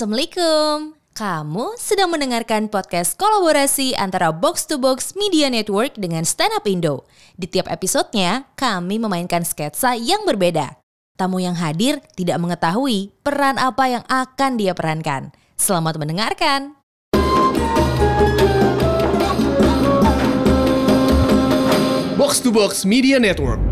Assalamualaikum. Kamu sedang mendengarkan podcast kolaborasi antara Box to Box Media Network dengan Stand Up Indo. Di tiap episodenya, kami memainkan sketsa yang berbeda. Tamu yang hadir tidak mengetahui peran apa yang akan dia perankan. Selamat mendengarkan. Box to Box Media Network.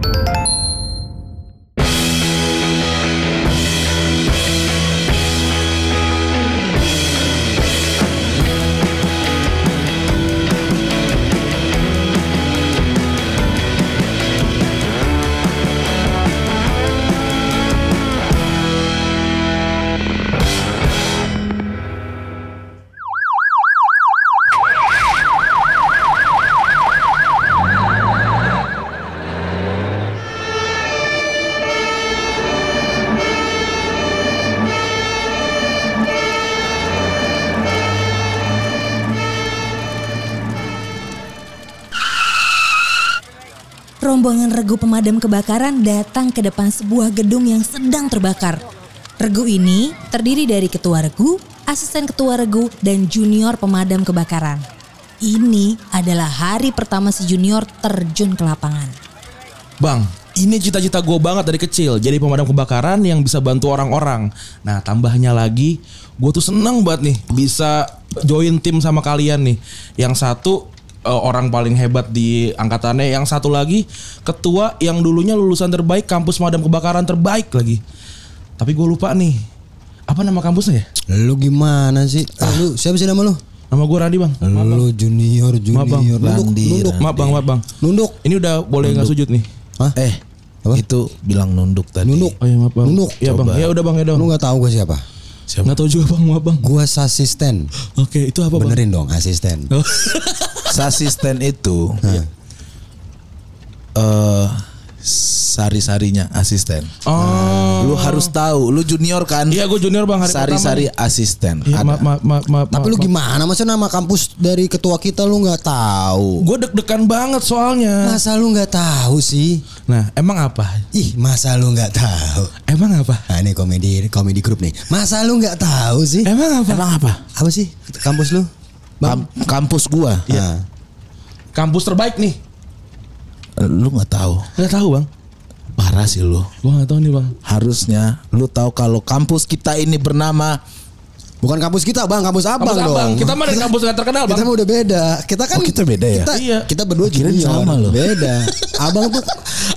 Rombongan regu pemadam kebakaran datang ke depan sebuah gedung yang sedang terbakar. Regu ini terdiri dari ketua regu, asisten ketua regu, dan junior pemadam kebakaran. Ini adalah hari pertama si junior terjun ke lapangan. Bang, ini cita-cita gue banget dari kecil. Jadi pemadam kebakaran yang bisa bantu orang-orang. Nah tambahnya lagi, gue tuh seneng banget nih bisa join tim sama kalian nih. Yang satu eh, orang paling hebat di angkatannya, yang satu lagi ketua yang dulunya lulusan terbaik kampus pemadam kebakaran terbaik lagi. Tapi gue lupa nih, apa nama kampusnya ya? Lu gimana sih? Ah, lu siapa sih nama lu? Nama gue Randi bang. Lu junior junior. Maaf, Bang. Nunduk, Randi, nunduk. Maaf bang, maaf bang. Nunduk. Ini udah boleh nggak sujud nih? Hah? Eh, Apa? itu bilang nunduk tadi. Nunduk. Oh iya maaf bang. Nunduk. Iya bang. Ya udah bang, ya udah. Lu nggak tahu gue siapa? Nggak tahu juga bang, maaf bang. Gua asisten. Oke, itu apa bang? Benerin dong asisten. Oh. Asisten itu eh sari-sarinya asisten. Oh. Lu harus tahu, lu junior kan? Iya, gue junior bang hari Sari-sari asisten. Ada. maaf, maaf, maaf, maaf. Tapi lu gimana? Masa nama kampus dari ketua kita lu nggak tahu? Gue deg-degan banget soalnya. Masa lu nggak tahu sih? Nah, emang apa? Ih, masa lu nggak tahu? Emang apa? Nah, ini komedi komedi grup nih. Masa lu nggak tahu sih? Emang apa? Emang apa? Apa sih kampus lu? Kam- kampus gua. Iya. Kampus terbaik nih. Lu nggak tahu. Gak tahu bang. Parah sih lu. Gue gak tahu nih bang. Harusnya lu tahu kalau kampus kita ini bernama Bukan kampus kita, Bang. Kampus Abang Kampus dong. abang. Kita mah dari kampus gak terkenal bang. Kita mah udah beda. Kita kan Oh, kita beda ya? Kita, Iya. kita berdua Kirain junior. sama loh. Beda. Abang tuh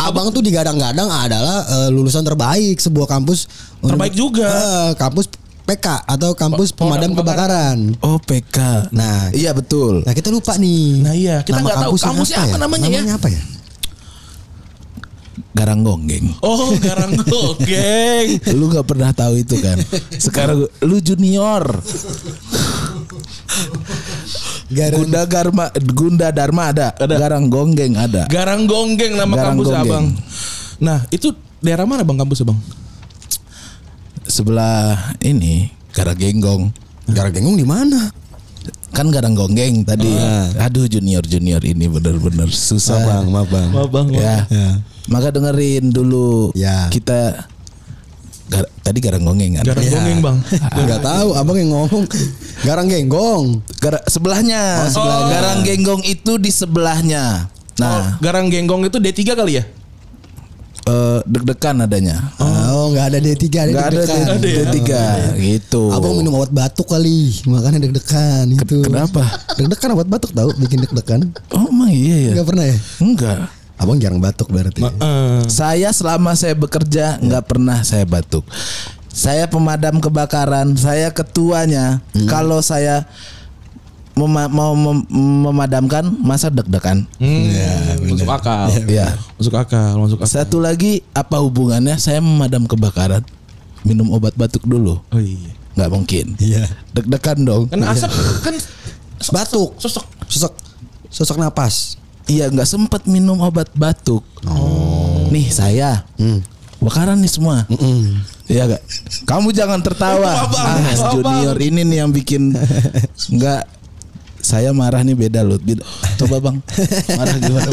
Abang tuh digadang-gadang adalah eh, lulusan terbaik sebuah kampus Terbaik juga. Eh, kampus PK atau kampus Pe- pemadam pemadam kebakaran. Oh PK. Nah, iya betul. Nah, kita lupa nih. Nah, iya. Kita nggak tahu kampusnya apa namanya ya? Namanya apa ya? Garanggonggeng. Oh, garang geng. lu nggak pernah tahu itu kan? Sekarang lu junior. Garang- Gunda Garma Gunda Dharma ada, Garang Gonggeng ada. Garang gonggeng nama Garang kampus Gonggeng. abang. Nah, itu daerah mana bang kampusnya bang? Sebelah ini Garagenggong. Garang-genggong di mana? Kan Garang Gonggeng tadi. Aduh junior junior ini bener-bener susah. Maaf, Bang, maaf, Bang. Maaf bang. Ya. Ya. Maka dengerin dulu. Ya. Kita Gar- tadi Garang Gonggeng kan. Garang Ya. gonggeng bang. Enggak tahu, Abang yang ngomong. Garang-genggong. Gara- sebelahnya. Oh, sebelahnya. Garang Genggong itu di sebelahnya. Nah, Garang genggong itu D3 kali ya? eh, deg-degan adanya. Oh, enggak ada D3, ada Enggak ada deg-degan. D- D3 gitu. Abang minum obat batuk kali, makanya deg-degan itu. kenapa? Deg-degan obat batuk tahu bikin deg-degan. Oh, emang iya ya? Enggak pernah ya? Enggak. Abang jarang batuk berarti. Eh, Saya selama saya bekerja nggak pernah saya batuk. Saya pemadam kebakaran, saya ketuanya. Kalau saya mema- mau mem- memadamkan, masa deg-degan? hmm, masuk akal. Ya. Masuk akal, masuk akal. Satu lagi apa hubungannya saya memadam kebakaran? Minum obat batuk dulu. Oh iya. Nggak mungkin. Iya. Deg-degan dong. Kan asap kan Batuk. sosok. Sosok sosok napas. Iya nggak sempat minum obat batuk. Nih saya bakaran nih semua. Iya gak? Kamu jangan tertawa. Abang, Ah, abang. junior ini nih yang bikin nggak. Saya marah nih beda loh. Coba bang, marah gimana?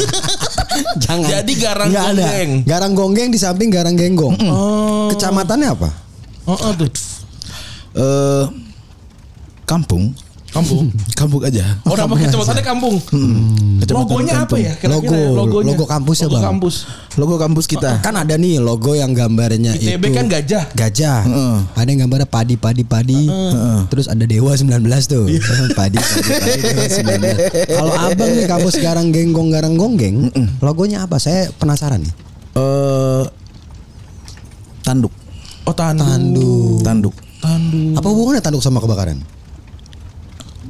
Jangan. Jadi garang Nggak ada. gonggeng. Garang gonggeng di samping garang genggong. Oh. Kecamatannya apa? Oh, oh tuh. Eh, kampung. Kampung. Kampung aja. Oh, nama kecepatannya kampung. Kecamatan Logonya apa kampung. ya? Kira-kira Logo, ya, logonya. logo kampusnya, Logo Bang. kampus. Logo kampus kita. Kan ada nih logo yang gambarnya ITB itu kan gajah. Gajah. Heeh. Ada yang gambarnya padi padi padi. Terus ada Dewa 19 tuh. padi padi padi Dewa 19. Kalau Abang nih kampus garang genggong garang gonggeng, logonya apa? Saya penasaran nih. Eh tanduk. Oh, tanduk. Tanduk. Tanduk. Tanduk. Apa hubungannya tanduk sama kebakaran?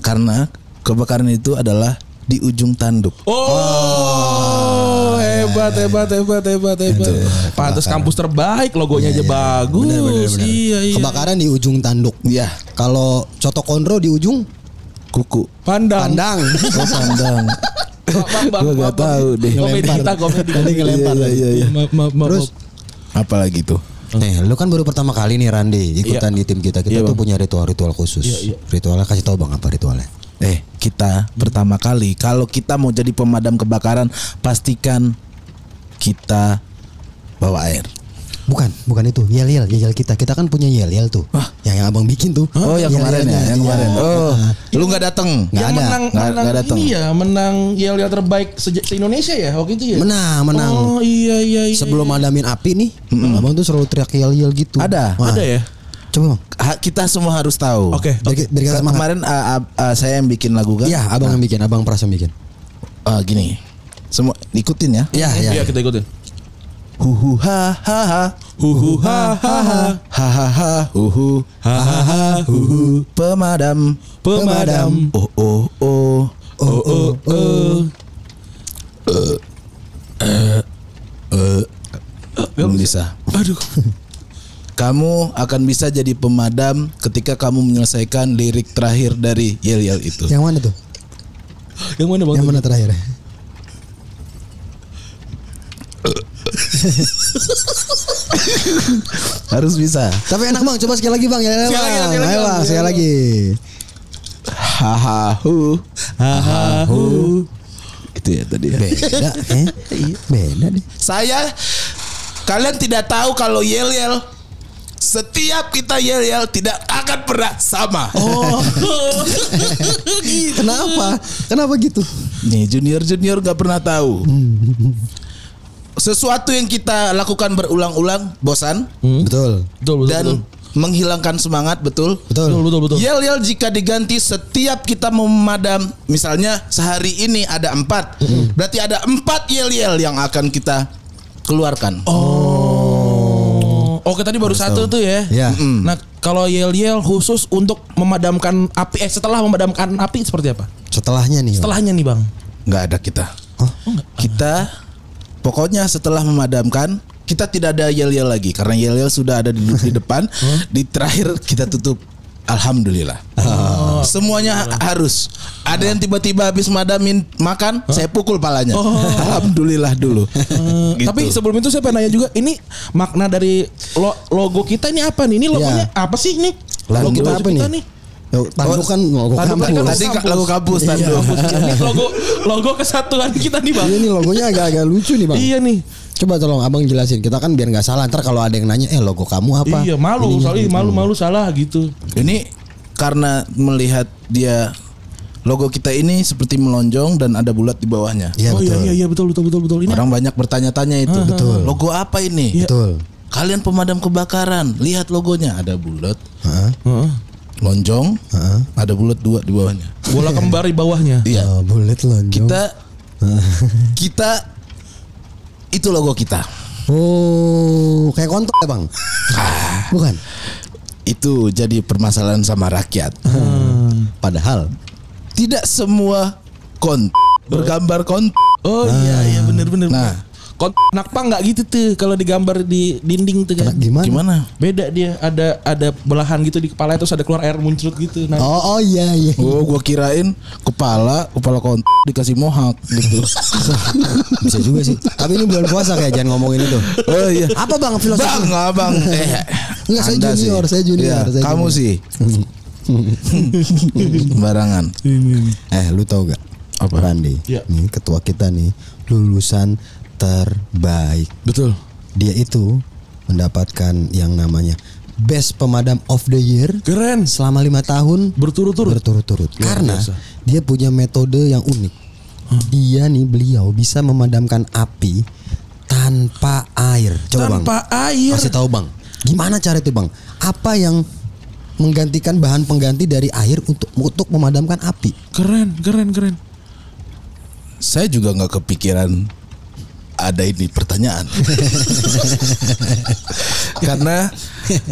Karena kebakaran itu adalah di ujung tanduk. Oh, hebat, hebat, hebat, hebat, hebat. Pantas kampus terbaik, logonya aja bagus. Bener, bener, bener. Iya, iya. Kebakaran di ujung tanduk. Iya. Kalau coto kondro di ujung Kuku. Pandang. pandang. Oh, Gua bang, gak tahu deh. Komedi kita, komedi. Tadi ngelempar Iya, tadi. iya, iya. Maaf. Terus Apalagi tuh? Eh, lu kan baru pertama kali nih Randi ikutan di tim kita. Kita Iya, tuh Bang. punya ritual-ritual khusus. Iya, iya. Ritualnya kasih tahu Bang apa ritualnya? Eh, kita pertama kali kalau kita mau jadi pemadam kebakaran pastikan kita bawa air. Bukan, bukan itu. Yel yel, yel kita. Kita kan punya yel yel tuh. Yang yang abang bikin tuh. Oh, yang kemarin ya, yang kemarin. Iya. Oh, lu nggak datang? Nggak ada. menang, Nggak- menang nggak datang. ini ya, menang yel yel terbaik se, Indonesia ya waktu itu ya. Menang, menang. Oh iya iya iya. Sebelum madamin api nih, abang tuh selalu teriak yel yel gitu. Ada, Wah, ada ya. Coba bang. Ha- kita semua harus tahu. Oke. Ke- semangat. Kemarin ah, ah, saya yang bikin lagu kan? Iya, abang yang bikin, abang Pras yang bikin. Ah, gini. Semua ikutin ya. Iya, iya. Iya kita ikutin. Hu hu ha ha ha. Hu hu ha ha ha. Ha ha ha. Hu hu. Ha ha ha. Hu hu. Pemadam. Pemadam. Oh oh oh. Oh oh oh. Belum bisa. Aduh. Kamu akan bisa jadi pemadam ketika kamu menyelesaikan lirik terakhir dari Yel Yel itu. Yang mana tuh? Yang mana bang? Yang mana terakhir? Harus bisa. Tapi enak bang, coba sekali lagi bang. Yel yel Sekali bang. lagi, sekali Ayo Bang. sekali lagi. Haha hu. Haha. Hu. Itu ya tadi ya. Beda, eh? Beda nih. Saya kalian tidak tahu kalau Yel Yel setiap kita Yel Yel tidak akan pernah sama. Oh. Kenapa? Kenapa gitu? Nih junior junior gak pernah tahu. Sesuatu yang kita lakukan berulang-ulang bosan Betul. Betul betul. dan betul. menghilangkan semangat betul. Betul. Betul betul betul. Yel yel jika diganti setiap kita memadam misalnya sehari ini ada empat berarti ada empat yel yel yang akan kita keluarkan. Oh. Oke tadi baru satu tuh ya. Ya. Nah kalau yel yel khusus untuk memadamkan api eh setelah memadamkan api seperti apa? Setelahnya nih. Bang. Setelahnya nih bang. nggak ada kita. Kita pokoknya setelah memadamkan kita tidak ada yel yel lagi karena yel yel sudah ada di, di depan. Di terakhir kita tutup. Alhamdulillah. Semuanya harus. Ada yang tiba-tiba habis madamin makan, saya pukul palanya. Alhamdulillah dulu. Gitu. Tapi sebelum itu saya pengen nanya juga, ini makna dari lo- logo kita ini apa nih? Ini logonya apa sih ini? Logo kita apa nih? nih? Yo, tanduk kan logo Tanduk kampus. kan Tadi kampus. lagu kampus Iya, tanduk. kampus. Ini logo logo kesatuan kita nih bang. Iya nih logonya agak-agak lucu nih bang. Iya nih. Coba tolong abang jelasin. Kita kan biar nggak salah. Ntar kalau ada yang nanya, eh logo kamu apa? Iya malu, Ininya soalnya gitu. malu malu salah gitu. Ini karena melihat dia logo kita ini seperti melonjong dan ada bulat di bawahnya. Iya oh betul. iya iya iya betul betul betul betul. Ini Orang banyak bertanya-tanya itu. Betul. Logo apa ini? Iya. Betul. Kalian pemadam kebakaran, lihat logonya ada bulat? Heeh. Lonjong, Hah? ada bulat dua di bawahnya. bola kembar di bawahnya. Iya. Oh, bulat lonjong. Kita kita itu logo kita. Oh, kayak kontol ya bang? Bukan. Itu jadi permasalahan sama rakyat. Padahal. Tidak semua kon bergambar kon. Oh iya iya bener bener. Nah. Kot nakpang nggak gitu tuh kalau digambar di dinding tuh kan. Gimana? Gimana? Beda dia ada ada belahan gitu di kepala terus ada keluar air muncrat gitu. Nah, Oh, oh iya iya. Oh, gua kirain kepala kepala kon dikasih mohak gitu. Bisa juga sih. Tapi ini bulan puasa kayak jangan ngomongin itu. Oh iya. Apa bang filosofi? Bang, abang. Eh, Enggak, saya junior, sih. saya junior, Iya, saya kamu junior. sih. Sembarangan. Eh, lu tau gak? Apa? Randi. Iya. Nih ketua kita nih lulusan terbaik. betul. Dia itu mendapatkan yang namanya Best Pemadam of the Year Keren. selama lima tahun Berturut-turut. berturut-turut. Karena biasa. dia punya metode yang unik. Dia nih beliau bisa memadamkan api tanpa air. Coba Tanpa bang, air. kasih tahu bang, gimana cara itu bang? Apa yang menggantikan bahan pengganti dari air untuk untuk memadamkan api? Keren, keren, keren. Saya juga nggak kepikiran ada ini pertanyaan. Karena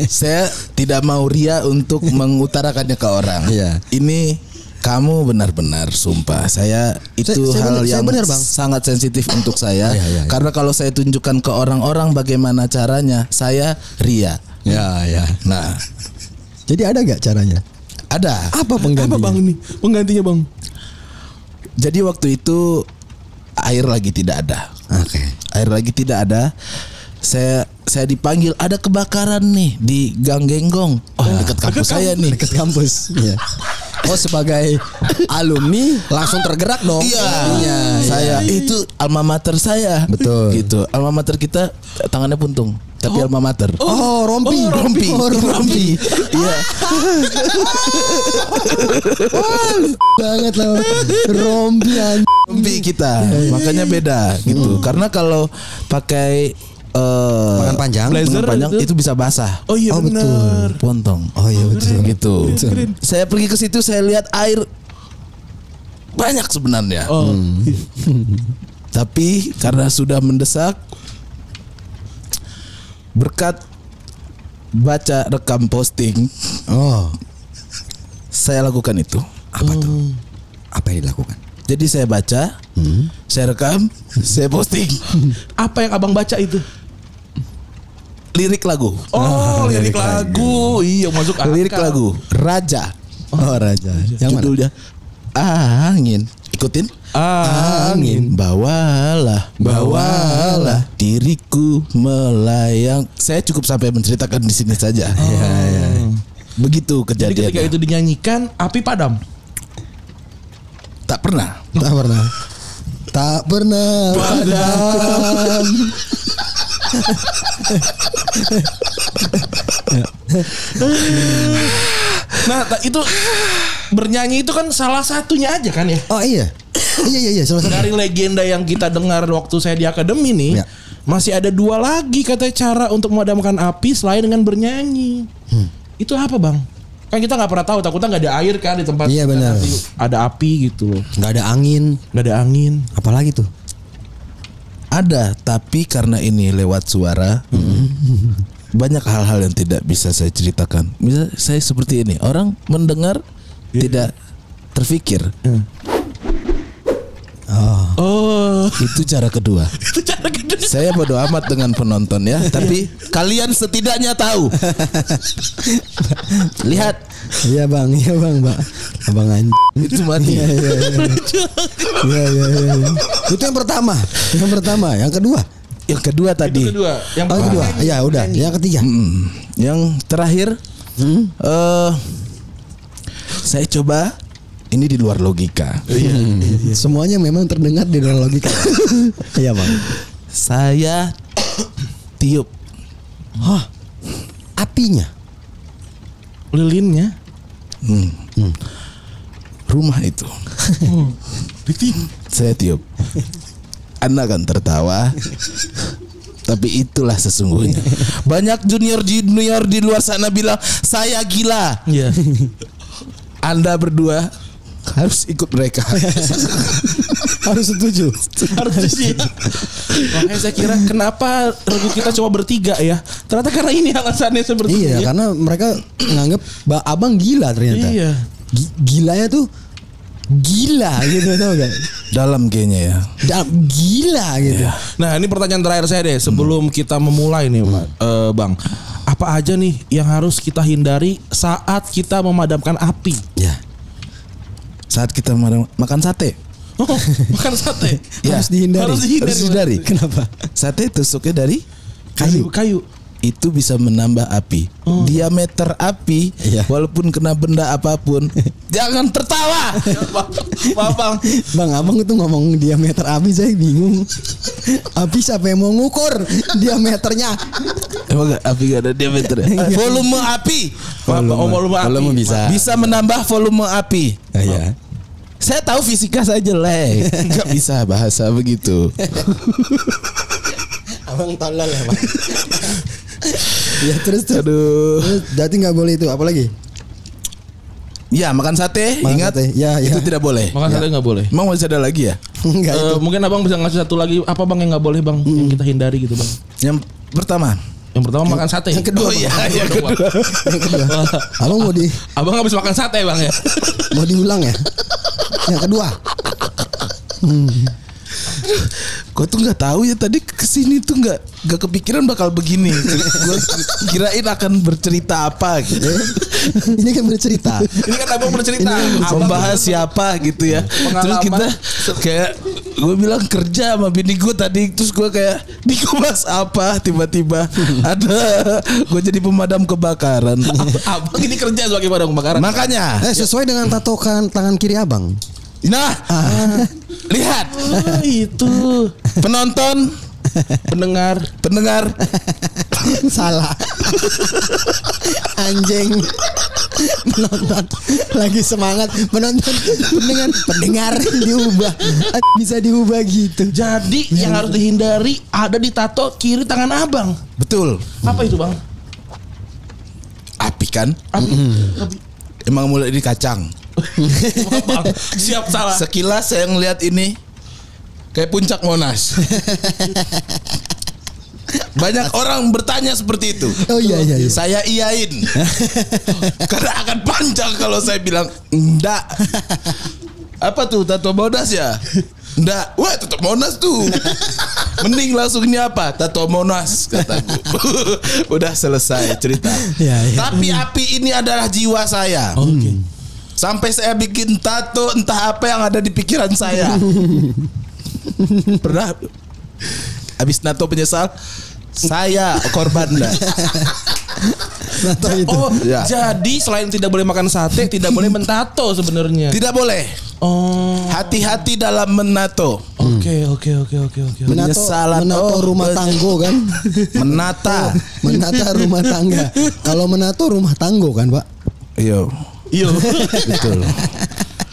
saya tidak mau ria untuk mengutarakannya ke orang. Iya. Ini kamu benar-benar sumpah saya itu Saya- saya hal benar- saya yang benar, Bang. sangat sensitif untuk saya Iya, iya, iya. karena kalau saya tunjukkan ke orang-orang bagaimana caranya saya ria. Ya ya. Nah, Jadi ada nggak caranya? ada. Apa penggantinya? Apa bang ini? Penggantinya bang? Jadi waktu itu air lagi tidak ada. Oke. air lagi tidak ada saya saya dipanggil ada kebakaran nih di Gang Genggong oh dekat kampus saya nih Dekat kampus. Iya. Oh sebagai alumni langsung tergerak dong. Iya, Iya, saya itu alma mater saya. Betul. Gitu. Alma mater kita tangannya puntung, tapi alma mater. Oh, rompi. Oh, rompi. Oh, rompi. Iya. Banget loh. Rompi. Rompi kita. Makanya beda gitu. Karena kalau pakai eh Lengan panjang. Blazer panjang itu. itu bisa basah. Oh iya Oh, betul. benar. Pontong. Oh iya betul. gitu. Saya pergi ke situ saya lihat air banyak sebenarnya. Oh. Tapi karena sudah mendesak berkat baca rekam posting Oh, saya lakukan itu. apa tuh? Apa yang dilakukan? Jadi saya baca, saya rekam, saya posting Apa yang abang baca itu? Lirik lagu. Oh, lirik lagu. Iya masuk akal. lirik lagu Raja. Oh, Raja. Yang? Judulnya Angin. Ikutin. Angin. Bawalah, bawalah diriku melayang. Saya cukup sampai menceritakan di sini saja. Begitu Jadi ketika itu dinyanyikan, api padam. Tak pernah. Tak pernah. Tak pernah padam. Nah, ta- itu bernyanyi itu kan salah satunya aja kan ya. Oh iya. Iya iya iya, salah satu. Dari legenda yang kita dengar waktu saya di akademi nih, Ya. masih ada dua lagi kata cara untuk memadamkan api selain dengan bernyanyi. Hmm. Itu apa bang? Kan kita nggak pernah tahu, takutnya nggak ada air kan di tempat Iya, benar. ada api gitu Nggak ada angin. nggak ada angin. Apalagi tuh? Ada, tapi karena ini lewat suara, banyak hal-hal yang tidak bisa saya ceritakan. Misal saya seperti ini, orang mendengar tidak terfikir. Oh, Itu cara kedua. itu cara kedua. Saya bodo amat dengan penonton ya, tapi kalian setidaknya tahu. Lihat, Iya bang, iya bang, mbak. Abang anjing. itu mati. Iya iya iya. Iya iya iya. iya. Itu yang pertama. Yang pertama, yang kedua. Yang kedua tadi, Itu kedua. Yang Oh, kedua. Ya udah, yang ketiga. Mm, yang terakhir, eh, saya coba ini di luar logika. Hmm. Semuanya memang terdengar di dalam logika. Iya bang. Saya tiup Hah? Apinya? lilinnya. rumah itu. Saya tiup. Anda akan tertawa. Tapi itulah sesungguhnya. Banyak junior junior di luar sana bilang saya gila. Iya. Anda berdua harus ikut mereka. Harus setuju. Harus sih. Makanya saya kira kenapa regu kita cuma bertiga ya? Ternyata karena ini alasannya seperti Iya, ini. karena mereka nganggep Abang gila ternyata. Iya. Gi- Gilanya tuh gila gitu tau gak? Dalam kayaknya ya. Dalam gila gitu. Nah ini pertanyaan terakhir saya deh sebelum kita memulai nih Pak, eh, Bang. Apa aja nih yang harus kita hindari saat kita memadamkan api? Ya. Saat kita ma- makan sate. Oh, makan sate. Ya, harus dihindari. harus dihindari. Harus dihindari. Kenapa? Sate tusuknya dari Kayu, kayu. itu bisa menambah api. Diameter api Iya. walaupun kena benda apa pun, jangan tertawa. Maaf bang. Bang, abang itu ngomong diameter api saya bingung. Api siapa yang mau ngukur diameternya? Emang gak, api gak ada diameter ya? Volume api. Volume, oh, volume api. Volume bisa. Bisa menambah volume api. Ah, iya. Saya tahu fisika saya jelek, nggak bisa bahasa begitu. Abang tolol ya, Bang. ya terus tuh. Aduh. Terus, Berarti nggak boleh itu, apa lagi? Ya makan sate, Makan ingat sate. Ya, ya. itu tidak boleh. Makan sate nggak boleh. Emang masih ada lagi ya? Enggak Eh, itu. mungkin abang bisa ngasih satu lagi apa bang yang nggak boleh bang yang kita hindari gitu bang. Yang pertama, Yang pertama makan sate. yang kedua, Oh iya, yang kedua. Yang kedua. Abang mau di Abang habis makan sate bang ya. mau diulang ya? Yang kedua. Gue tuh nggak tahu ya tadi ke sini tuh nggak nggak kepikiran bakal begini. gue kirain akan bercerita apa gitu. Ini kan bercerita. Ini kan abang bercerita. Abang Membahas siapa gitu ya. Terus kita kayak gue bilang kerja sama bini gue tadi terus gue kayak dikupas apa tiba-tiba ada gue jadi pemadam kebakaran. abang ini kerja sebagai pemadam kebakaran. Makanya, Eh sesuai dengan tatokan tangan kiri abang. nah lihat Oh, itu penonton pendengar pendengar Salah. Anjing. Penonton lagi semangat penonton pendengar pendengar diubah bisa diubah gitu. Jadi yang harus dihindari ada di tato kiri tangan abang. betul Apa itu bang? api kan Api. Api. emang mulai di kacang Maaf. Siap salah. sekilas saya ngeliat ini kayak puncak monas banyak orang bertanya seperti itu Oh iya iya iya. saya iyain karena akan panjang kalau saya bilang enggak apa tuh tato monas ya enggak wah tato monas tuh mending langsung ini apa tato monas kataku udah selesai cerita Ya, ya. tapi api ini adalah jiwa saya Oke. Sampai saya bikin tato entah apa yang ada di pikiran saya pernah habis nato penyesal saya korban Tato itu. Oh, Ya. jadi selain tidak boleh makan sate, tidak boleh mentato sebenarnya. tidak boleh Oh. hati-hati dalam menato Oke, oke, oke, oke, oke. Menato, penyesalan. menato Oh, rumah tanggo kan? menata Menata rumah tangga. Kalau menato rumah tanggo kan, Pak? iya Iya. betul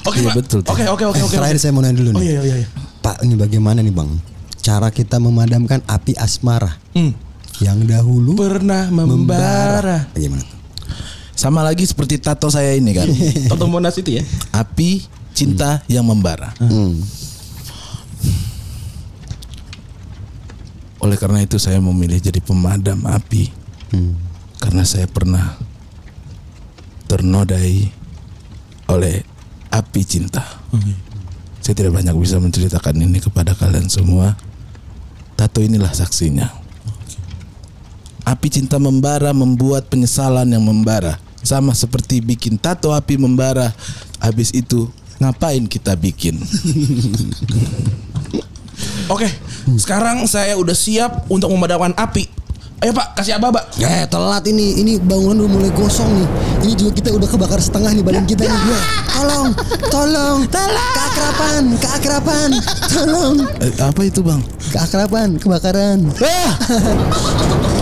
Oke, Iya, Pak. betul. Oke, oke, oke, oke. Terakhir saya mau nanya dulu Oh nih. iya, iya, iya. Pak, ini bagaimana nih, Bang? Cara kita memadamkan api asmara Hmm. yang dahulu Pernah membara. Bagaimana? tuh? sama lagi seperti tato saya ini kan Toto Monas itu ya. api cinta yang membara Hmm. oleh karena itu saya memilih jadi pemadam api Hmm. karena saya pernah ternodai oleh api cinta. Saya tidak banyak bisa menceritakan ini kepada kalian semua. Tato inilah saksinya. Api cinta membara membuat penyesalan yang membara. Sama seperti bikin tato api membara. Habis itu ngapain kita bikin? Oke, sekarang saya udah siap untuk memadamkan api. Ayo Pak, kasih abah, Pak. Eh telat ini ini bangunan udah mulai gosong nih. Ini juga kita udah kebakar setengah nih badan kita nih. Tolong, tolong, tolong. Keakrapan, keakrapan. Tolong. Eh, apa itu bang? Keakrapan, kebakaran. Ah!